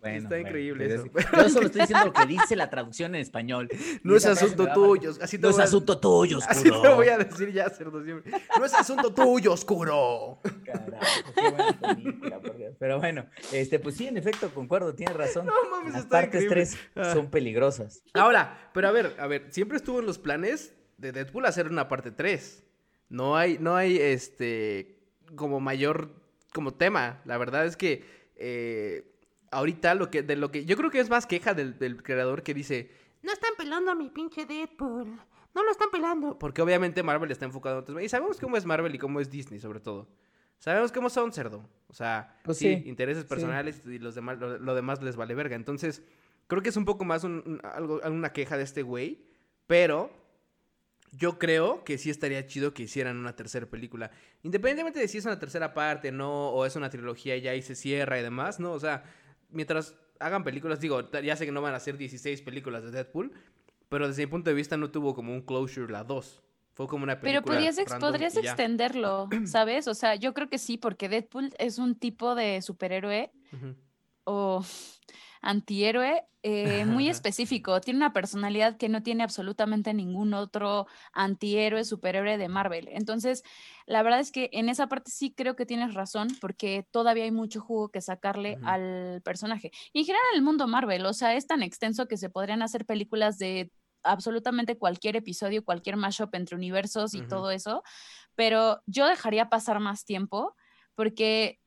S3: Bueno,
S1: Está
S3: bueno,
S1: increíble
S3: pero
S1: eso.
S3: es- Yo solo estoy diciendo lo que dice la traducción en español.
S1: No es asunto tuyo. Así
S3: No es
S1: a-
S3: asunto tuyo,
S1: Así
S3: oscuro.
S1: te voy a decir ya, cerdo, siempre. No es asunto tuyo, oscuro.
S3: Carajo, qué buena película, por Dios. Pero bueno, este, pues sí, en efecto, concuerdo, tienes razón.
S1: No mames,
S3: Las
S1: está
S3: partes
S1: increíble.
S3: 3
S1: Ah.
S3: son peligrosas.
S1: Ahora, pero a ver, a ver, siempre estuvo en los planes de Deadpool hacer una parte 3. No hay, no hay este como mayor como tema. La verdad es que eh, ahorita lo que, de lo que, yo creo que es más queja del, del creador que dice, no están pelando a mi pinche Deadpool. No lo están pelando. Porque obviamente Marvel está enfocado en otros. Y sabemos cómo es Marvel y cómo es Disney, sobre todo. Sabemos cómo son cerdo. O sea,
S3: Pues
S1: sí,
S3: sí,
S1: intereses
S3: sí.
S1: personales y los demás, lo, lo demás les vale verga. Entonces, creo que es un poco más un- un- algo, una queja de este güey. Pero yo creo que sí estaría chido que hicieran una tercera película. Independientemente de si es una tercera parte, no, o es una trilogía y ya ahí se cierra y demás, ¿no? O sea, mientras hagan películas, digo, ya sé que no van a ser 16 películas de Deadpool, pero desde mi punto de vista no tuvo como un closure la 2. Fue como una película.
S2: Pero podrías, ex- podrías extenderlo, ¿sabes? O sea, yo creo que sí, porque Deadpool es un tipo de superhéroe o antihéroe eh, muy específico. Tiene una personalidad que no tiene absolutamente ningún otro antihéroe, superhéroe de Marvel. Entonces, la verdad es que en esa parte sí creo que tienes razón, porque todavía hay mucho jugo que sacarle al personaje. Y en general el mundo Marvel, o sea, es tan extenso que se podrían hacer películas de absolutamente cualquier episodio, cualquier mashup entre universos y todo eso, pero yo dejaría pasar más tiempo porque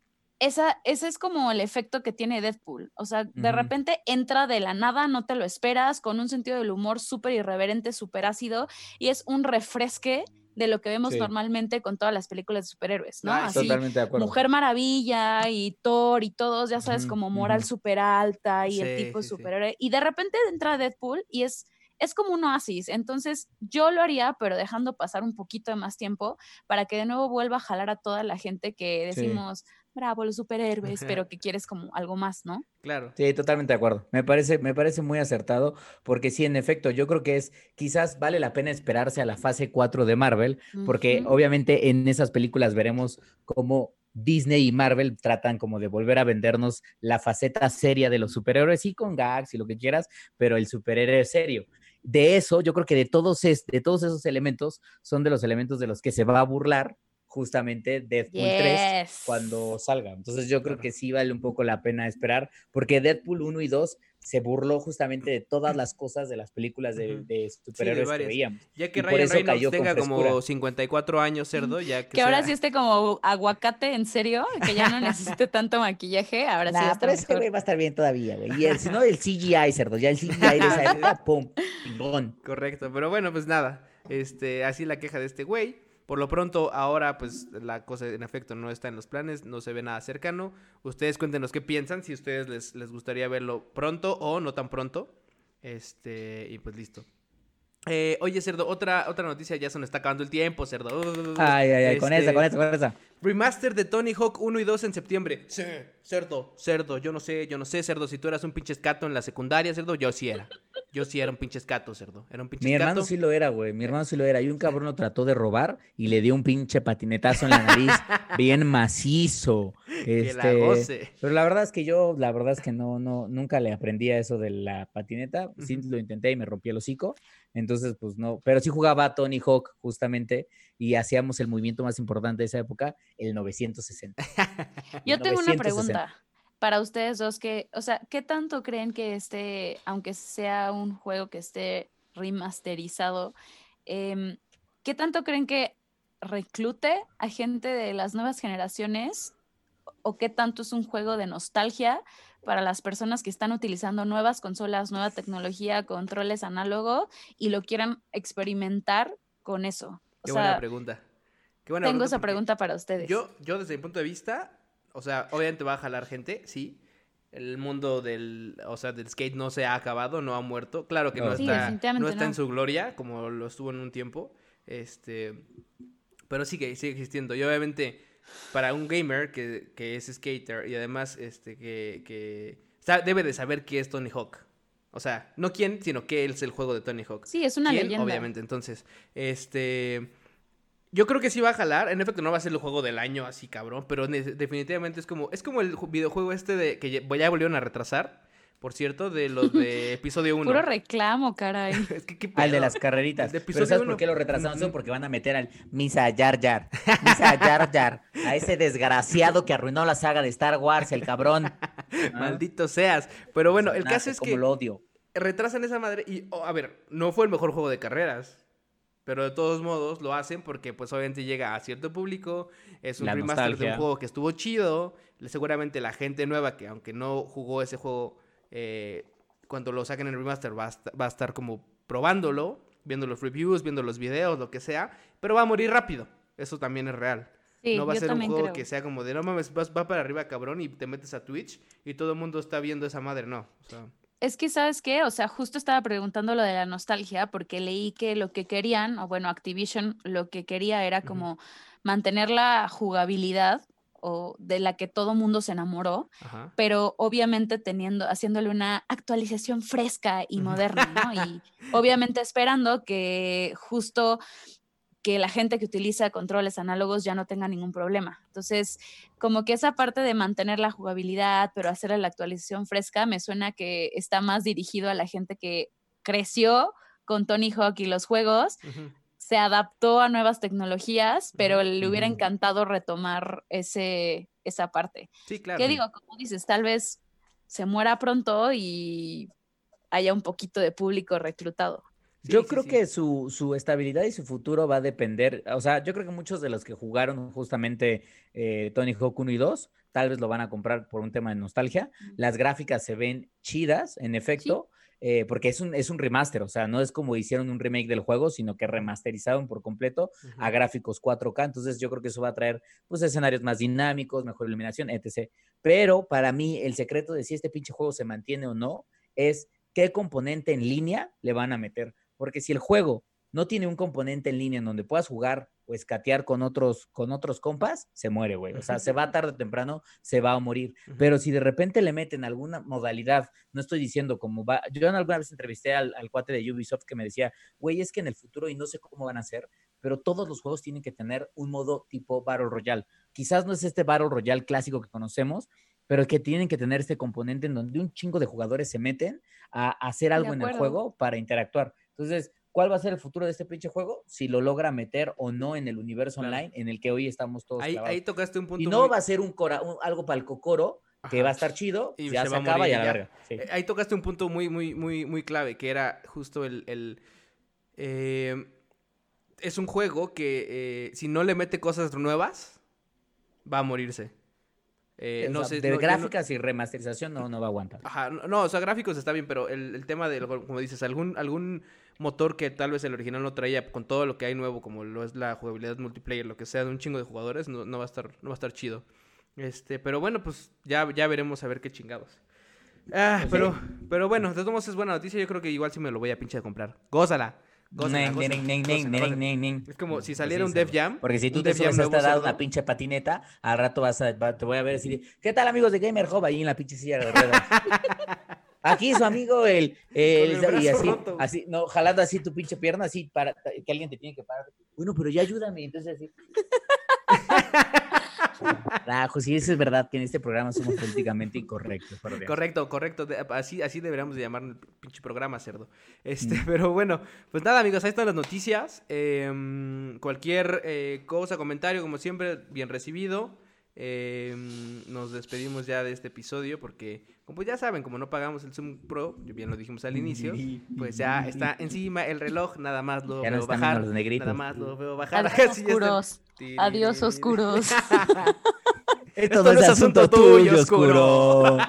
S2: esa, ese es como el efecto que tiene Deadpool. O sea, de repente entra de la nada, no te lo esperas, con un sentido del humor súper irreverente, súper ácido, y es un refresque de lo que vemos
S3: Sí.
S2: normalmente con todas las películas de superhéroes, ¿no?
S1: Ay,
S2: Así,
S3: Totalmente de acuerdo.
S2: Mujer Maravilla y Thor y todos, ya sabes, como moral súper alta y el tipo
S1: sí, sí.
S2: superhéroe. Y de repente entra Deadpool y es, es como un oasis. Entonces yo lo haría, pero dejando pasar un poquito de más tiempo para que de nuevo vuelva a jalar a toda la gente que
S3: Sí.
S2: decimos, bravo, los superhéroes, pero que quieres como algo más, ¿no?
S1: Claro.
S3: Sí, totalmente de acuerdo. Me parece, me parece muy acertado, porque sí, en efecto, yo creo que es, quizás vale la pena esperarse a la fase 4 de Marvel, porque obviamente en esas películas veremos cómo Disney y Marvel tratan como de volver a vendernos la faceta seria de los superhéroes, y con gags y lo que quieras, pero el superhéroe serio. De eso, yo creo que de todos, es, de todos esos elementos son de los elementos de los que se va a burlar justamente Deadpool 3
S2: Yes.
S3: cuando salga. Entonces yo creo que sí vale un poco la pena esperar, porque Deadpool 1 y 2 se burló justamente de todas las cosas de las películas de, de superhéroes que
S1: varias.
S3: veíamos.
S1: Ya que
S3: Y
S1: Ryan
S3: eso
S1: Reynolds tenga como
S3: frescura.
S1: 54 años, cerdo, ya que,
S2: Que ahora
S1: sea-
S2: sí esté como aguacate, en serio, que ya no necesite tanto maquillaje, ahora sí
S3: Nah,
S2: está
S3: pero
S2: mejor.
S3: güey va a estar bien todavía, güey. Y el, si no, el CGI, cerdo, ya el CGI de esa época, pum, pingón.
S1: Correcto, pero bueno, pues nada, este, así la queja de este güey. Por lo pronto, ahora pues la cosa en efecto no está en los planes, no se ve nada cercano. Ustedes cuéntenos qué piensan, si a ustedes les, les gustaría verlo pronto o no tan pronto. Este, y pues listo. Eh, oye, Cerdo, otra, otra noticia, ya se nos está acabando el tiempo, Cerdo.
S3: Ay, ay, ay, con
S1: Este,
S3: esa, con esa, con esa.
S1: Remaster de Tony Hawk 1 y 2 en septiembre. Sí, cerdo, cerdo, yo no sé, yo no sé, cerdo, si tú eras un pinche escato en la secundaria, cerdo, yo sí era. Yo sí era un pinche escato, cerdo. Era un pinche
S3: Mi hermano sí lo era, güey. Mi hermano sí lo era. Y un cabrón lo trató de robar y le dio un pinche patinetazo en la nariz, bien macizo.
S1: Que la
S3: Este,
S1: goce.
S3: Pero la verdad es que yo, la verdad es que no, no, nunca le aprendí a eso de la patineta. Sí lo intenté y me rompí el hocico. Entonces, pues no. Pero sí jugaba a Tony Hawk, justamente, y hacíamos el movimiento más importante de esa época, el 960.
S2: Yo tengo una
S3: 960.
S2: pregunta para ustedes dos que, o sea, ¿qué tanto creen que este, aunque sea un juego que esté remasterizado, em, qué tanto creen que reclute a gente de las nuevas generaciones o qué tanto es un juego de nostalgia para las personas que están utilizando nuevas consolas, nueva tecnología, controles análogos y lo quieran experimentar con eso? O
S1: Qué
S2: sea,
S1: buena pregunta. Qué buena
S2: tengo esa pregunta para ustedes.
S1: Yo, yo desde mi punto de vista, o sea, obviamente va a jalar gente, sí. El mundo del, o sea, del skate no se ha acabado, no ha muerto. Claro que no,
S3: No.
S2: Sí,
S1: está,
S2: definitivamente
S1: no está
S2: no.
S1: en su gloria, como lo estuvo en un tiempo. Este, pero sigue, sigue existiendo. Y obviamente, para un gamer que, que es skater y además este, que, que debe de saber qué es Tony Hawk. O sea, no quién, sino qué es el juego de Tony Hawk.
S2: Sí, es una
S1: ¿Quién?
S2: leyenda.
S1: Obviamente, entonces, este... Yo creo que sí va a jalar. En efecto, no va a ser el juego del año así, cabrón. Pero definitivamente es como... Es como el ju- videojuego este de... Que ya volvieron a retrasar. Por cierto, de los de episodio 1.
S2: Puro reclamo, caray.
S1: es que qué
S3: Al de las carreritas.
S1: De
S3: Pero ¿sabes
S1: uno.
S3: por qué lo retrasaron?
S1: Ujú.
S3: Porque van a meter al Misa Yar Yar. Misa Yar Yar. A ese desgraciado que arruinó la saga de Star Wars, el cabrón.
S1: Maldito seas. Pero bueno, el caso es
S3: como
S1: que
S3: lo odio.
S1: retrasan esa madre y... oh, a ver, no fue el mejor juego de carreras. Pero de todos modos lo hacen porque pues obviamente llega a cierto público, es un
S3: La
S1: remaster de un juego que estuvo chido, seguramente la gente nueva que aunque no jugó ese juego, eh, cuando lo saquen en el remaster va a, va a estar como probándolo, viendo los reviews, viendo los videos, lo que sea, pero va a morir rápido, eso también es real.
S2: Sí,
S1: no va a ser un juego
S2: creo.
S1: que sea como de no mames, vas, va para arriba cabrón y te metes a Twitch y todo el mundo está viendo esa madre, no. O sea,
S2: Es que, ¿sabes qué? O sea, justo estaba preguntando lo de la nostalgia porque leí que lo que querían, o bueno, Activision lo que quería era como mantener la jugabilidad o de la que todo mundo se enamoró,
S1: ajá.
S2: pero obviamente teniendo, haciéndole una actualización fresca y moderna, ¿no? Y obviamente esperando que justo que la gente que utiliza controles análogos ya no tenga ningún problema. Entonces, como que esa parte de mantener la jugabilidad, pero hacerle la actualización fresca, me suena que está más dirigido a la gente que creció con Tony Hawk y los juegos, se adaptó a nuevas tecnologías, pero le hubiera encantado retomar ese, esa parte.
S1: Sí, claro.
S2: ¿Qué digo? Como dices, tal vez se muera pronto y haya un poquito de público reclutado.
S1: Sí,
S3: yo
S1: sí,
S3: creo
S1: sí.
S3: que su, su estabilidad y su futuro va a depender, o sea, yo creo que muchos de los que jugaron justamente eh, Tony Hawk 1 y 2, tal vez lo van a comprar por un tema de nostalgia. Las gráficas se ven chidas, en efecto, eh, porque es un, es un remaster, o sea, no es como hicieron un remake del juego, sino que remasterizaron por completo a gráficos 4K, entonces yo creo que eso va a traer pues escenarios más dinámicos, mejor iluminación, etc. Pero para mí el secreto de si este pinche juego se mantiene o no es qué componente en línea le van a meter, porque si el juego no tiene un componente en línea en donde puedas jugar o escatear con otros, con otros compas, se muere, güey. O sea, se va tarde o temprano, se va a morir. Pero si de repente le meten alguna modalidad, no estoy diciendo cómo va. Yo alguna vez entrevisté al, al cuate de Ubisoft que me decía, güey, es que en el futuro, y no sé cómo van a ser, pero todos los juegos tienen que tener un modo tipo Battle Royale. Quizás no es este Battle Royale clásico que conocemos, pero que tienen que tener este componente en donde un chingo de jugadores se meten a, hacer algo en el juego para interactuar. Entonces, ¿cuál va a ser el futuro de este pinche juego? Si lo logra meter o no en el universo
S1: Claro.
S3: online en el que hoy estamos todos
S1: Ahí, ahí tocaste un punto
S3: Y no
S1: muy-
S3: va a ser un cora- un- algo para el cocoro que va a estar chido,
S1: Y
S3: ya
S1: se
S3: acaba
S1: morir
S3: y a la verga. Sí.
S1: Eh, Ahí tocaste un punto muy, muy, muy, muy clave, que era justo el... el, eh, es un juego que eh, si no le mete cosas nuevas, va a morirse. Eh, no
S3: sea,
S1: sé,
S3: de
S1: no- yo no-
S3: gráficas y remasterización no, no va a aguantar.
S1: Ajá, no, no, o sea, gráficos está bien, pero el, el tema del, como dices, algún, algún motor que tal vez el original no traía con todo lo que hay nuevo, como lo es la jugabilidad multiplayer, lo que sea, de un chingo de jugadores, no, no va a estar, no va a estar chido. Este, pero bueno, pues ya, ya veremos a ver qué chingados. Ah, pero, pero bueno, de todos modos es buena noticia, yo creo que igual sí me lo voy a pinche comprar. Gózala. Es como si
S3: Pues
S1: saliera un Def. Jam.
S3: Porque si tú te subes a esta edad una pinche patineta, al rato vas a, te voy a ver decir, ¿qué tal amigos de Gamer Hub ahí en la pinche silla de ruedas? Aquí su amigo el, el-
S1: Con el
S3: y así,
S1: roto.
S3: así, no, jalando así tu pinche pierna, así para que alguien te tiene que parar. Bueno, pero ya ayúdame, entonces así. Carajo, sí, eso es verdad que en este programa somos políticamente incorrectos.
S1: Correcto, correcto. Así, así deberíamos de llamar el pinche programa, cerdo. Este,
S3: Mm.
S1: pero bueno, pues nada, amigos, ahí están las noticias. Em, cualquier eh, cosa, comentario, como siempre, bien recibido. Em, nos despedimos ya de este episodio porque, como ya saben, como no pagamos el Zoom Pro, bien lo dijimos al inicio, pues ya está encima el reloj, nada más lo
S3: Ya
S1: veo bajar.
S3: los negritos.
S1: Nada más lo veo bajar.
S2: Adiós
S1: está.
S2: oscuros. Adiós oscuros.
S3: Esto no es asunto tuyo, oscuro.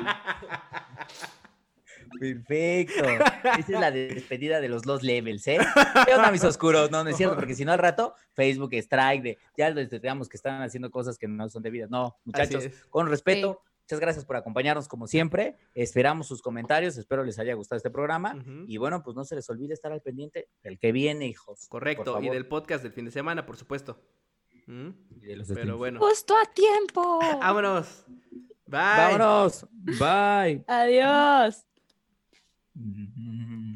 S3: Perfecto. Esa es la despedida de los Lost Levels, ¿eh? ¿Qué onda, mis oscuros? No, no es cierto, porque si no al rato Facebook strike de ya les digamos que están haciendo cosas que no son debidas. No, muchachos, con respeto. Muchas gracias por acompañarnos como siempre. Esperamos sus comentarios. Espero les haya gustado este programa. Y bueno, pues no se les olvide estar al pendiente del que viene, hijos.
S1: Correcto, y del podcast del fin de semana, por supuesto. ¿Mm?
S3: Y de los
S1: Pero
S3: streams.
S1: bueno.
S2: Justo a tiempo.
S1: Vámonos. Bye.
S3: Vámonos. Bye.
S2: Adiós.
S1: Mm-hmm.